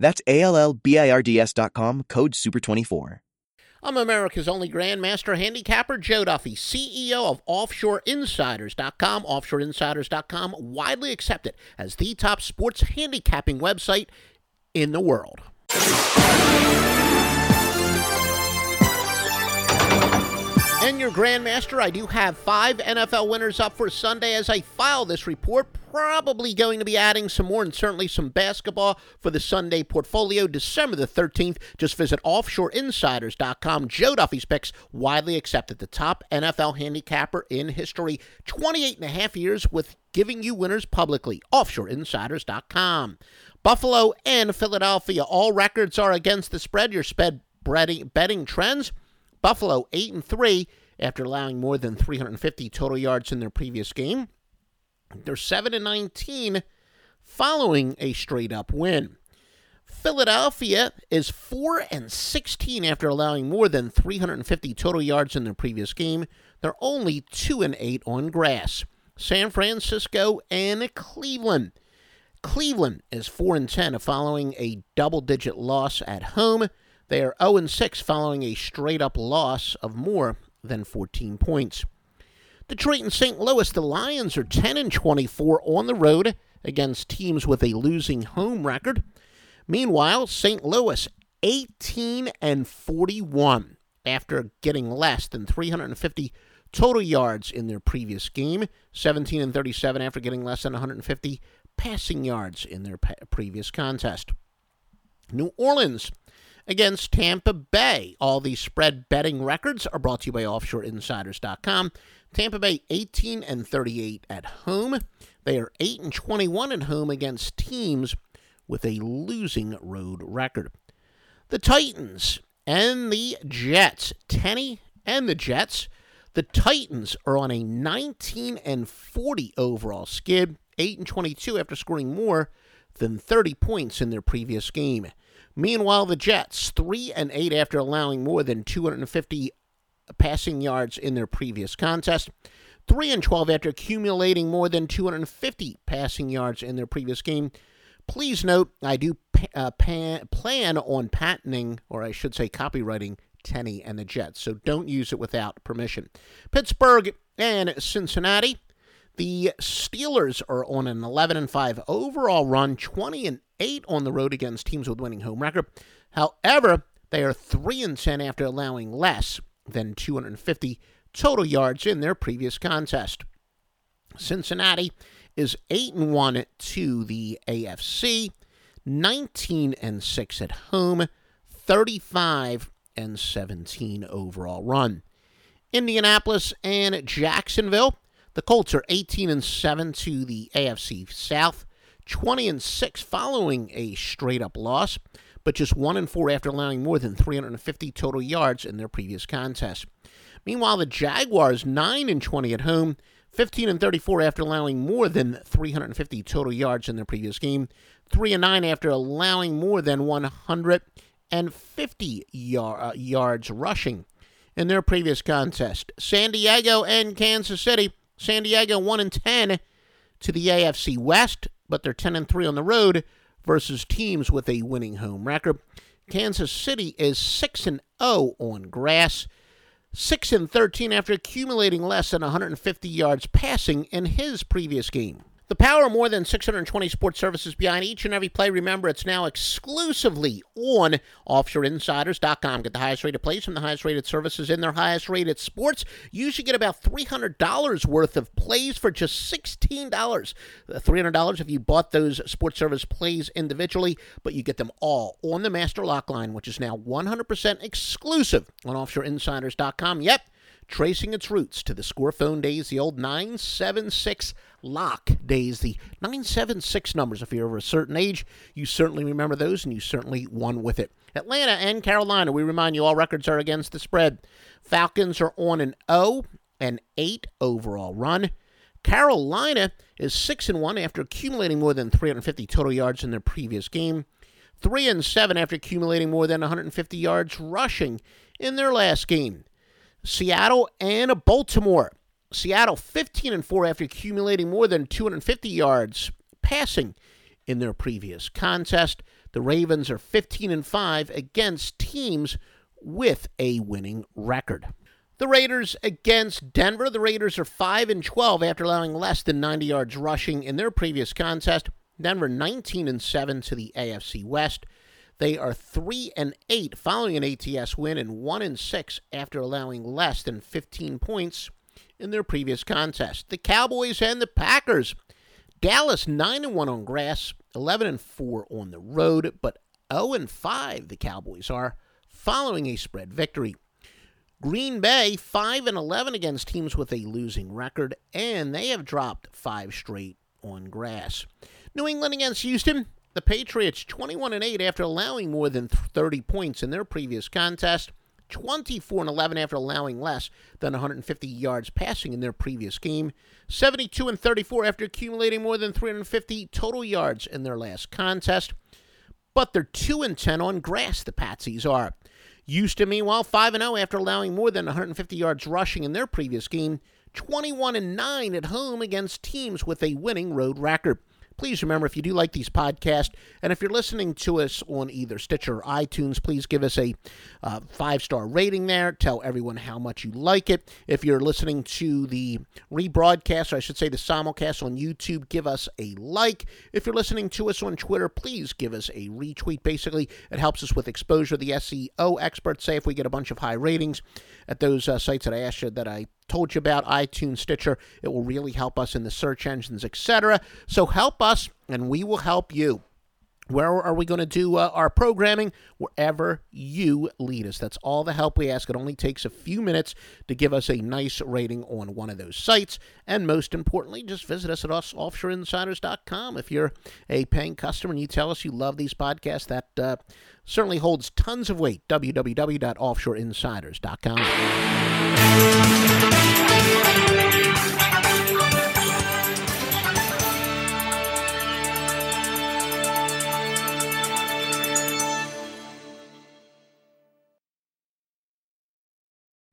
That's A-L-L-B-I-R-D-S.com, code SUPER24. I'm America's only Grandmaster handicapper, Joe Duffy, CEO of OffshoreInsiders.com. OffshoreInsiders.com, widely accepted as the top sports handicapping website in the world. And your Grandmaster, I do have five NFL winners up for Sunday as I file this report. Probably going to be adding some more and certainly some basketball for the Sunday portfolio. December the 13th, just visit offshoreinsiders.com. Joe Duffy's picks, widely accepted, the top NFL handicapper in history. 28 and a half years with giving you winners publicly. Offshoreinsiders.com. Buffalo and Philadelphia, all records are against the spread. Your spread betting trends. Buffalo 8 and 3 after allowing more than 350 total yards in their previous game. They're 7 and 19 following a straight up win. Philadelphia is 4 and 16 after allowing more than 350 total yards in their previous game. They're only 2 and 8 on grass. San Francisco and Cleveland. Cleveland is 4 and 10 following a double digit loss at home. They are 0 and 6 following a straight up loss of more than 14 points. Detroit and St. Louis, the Lions are 10 and 24 on the road against teams with a losing home record. Meanwhile, St. Louis 18 and 41 after getting less than 350 total yards in their previous game, 17 and 37 after getting less than 150 passing yards in their previous contest. New Orleans against Tampa Bay. All these spread betting records are brought to you by offshoreinsiders.com. Tampa Bay 18 and 38 at home. They are 8 and 21 at home against teams with a losing road record. The Titans and the Jets, Tenney and the Jets. The Titans are on a 19 and 40 overall skid, 8 and 22 after scoring more than 30 points in their previous game. Meanwhile, the Jets, 3 and 8 after allowing more than 250 passing yards in their previous contest. 3 and 12 after accumulating more than 250 passing yards in their previous game. Please note, I do uh, plan on patenting, or I should say copywriting, Tenney and the Jets, so don't use it without permission. Pittsburgh and Cincinnati. The Steelers are on an 11 and 5 overall run, 20 and 8 on the road against teams with winning home record. However, they are 3 and 10 after allowing less than 250 total yards in their previous contest. Cincinnati is 8 and 1 to the AFC, 19 and 6 at home, 35 and 17 overall run. Indianapolis and Jacksonville the Colts are 18 and 7 to the AFC South, 20 and 6 following a straight up loss, but just 1 and 4 after allowing more than 350 total yards in their previous contest. Meanwhile, the Jaguars 9 and 20 at home, 15 and 34 after allowing more than 350 total yards in their previous game, 3 and 9 after allowing more than 150 yard, uh, yards rushing in their previous contest. San Diego and Kansas City San Diego 1 and 10 to the AFC West, but they're 10 and 3 on the road versus teams with a winning home record. Kansas City is 6 and 0 on grass, 6 and 13 after accumulating less than 150 yards passing in his previous game. The power of more than 620 sports services behind each and every play. Remember, it's now exclusively on offshoreinsiders.com. Get the highest rated plays from the highest rated services in their highest rated sports. You usually get about $300 worth of plays for just $16. Uh, $300 if you bought those sports service plays individually, but you get them all on the Master Lock line, which is now 100% exclusive on offshoreinsiders.com. Yep. Tracing its roots to the scorephone days, the old 976 lock days, the 976 numbers. If you're over a certain age, you certainly remember those and you certainly won with it. Atlanta and Carolina, we remind you all records are against the spread. Falcons are on an 0 and 8 overall run. Carolina is 6 and 1 after accumulating more than 350 total yards in their previous game. 3 and 7 after accumulating more than 150 yards rushing in their last game. Seattle and Baltimore. Seattle 15 and 4 after accumulating more than 250 yards passing in their previous contest. The Ravens are 15 and 5 against teams with a winning record. The Raiders against Denver. The Raiders are 5 and 12 after allowing less than 90 yards rushing in their previous contest. Denver 19 and 7 to the AFC West. They are 3 and 8 following an ATS win and 1 and 6 after allowing less than 15 points in their previous contest. The Cowboys and the Packers. Dallas 9 and 1 on grass, 11 and 4 on the road, but 0 and 5 the Cowboys are following a spread victory. Green Bay 5 and 11 against teams with a losing record and they have dropped 5 straight on grass. New England against Houston, the Patriots 21 and 8 after allowing more than 30 points in their previous contest. 24 and 11 after allowing less than 150 yards passing in their previous game. 72 and 34 after accumulating more than 350 total yards in their last contest. But they're 2 and 10 on grass, the Patsies are. Houston, meanwhile, 5 and 0 after allowing more than 150 yards rushing in their previous game. 21 and 9 at home against teams with a winning road record please remember if you do like these podcasts, and if you're listening to us on either Stitcher or iTunes, please give us a uh, five star rating there. Tell everyone how much you like it. If you're listening to the rebroadcast, or I should say the simulcast on YouTube, give us a like. If you're listening to us on Twitter, please give us a retweet. Basically, it helps us with exposure. The SEO experts say if we get a bunch of high ratings at those uh, sites that I asked you that I told you about iTunes, Stitcher. It will really help us in the search engines, etc. So help us, and we will help you. Where are we going to do uh, our programming? Wherever you lead us. That's all the help we ask. It only takes a few minutes to give us a nice rating on one of those sites. And most importantly, just visit us at us, offshoreinsiders.com. If you're a paying customer and you tell us you love these podcasts, that uh, certainly holds tons of weight. www.offshoreinsiders.com.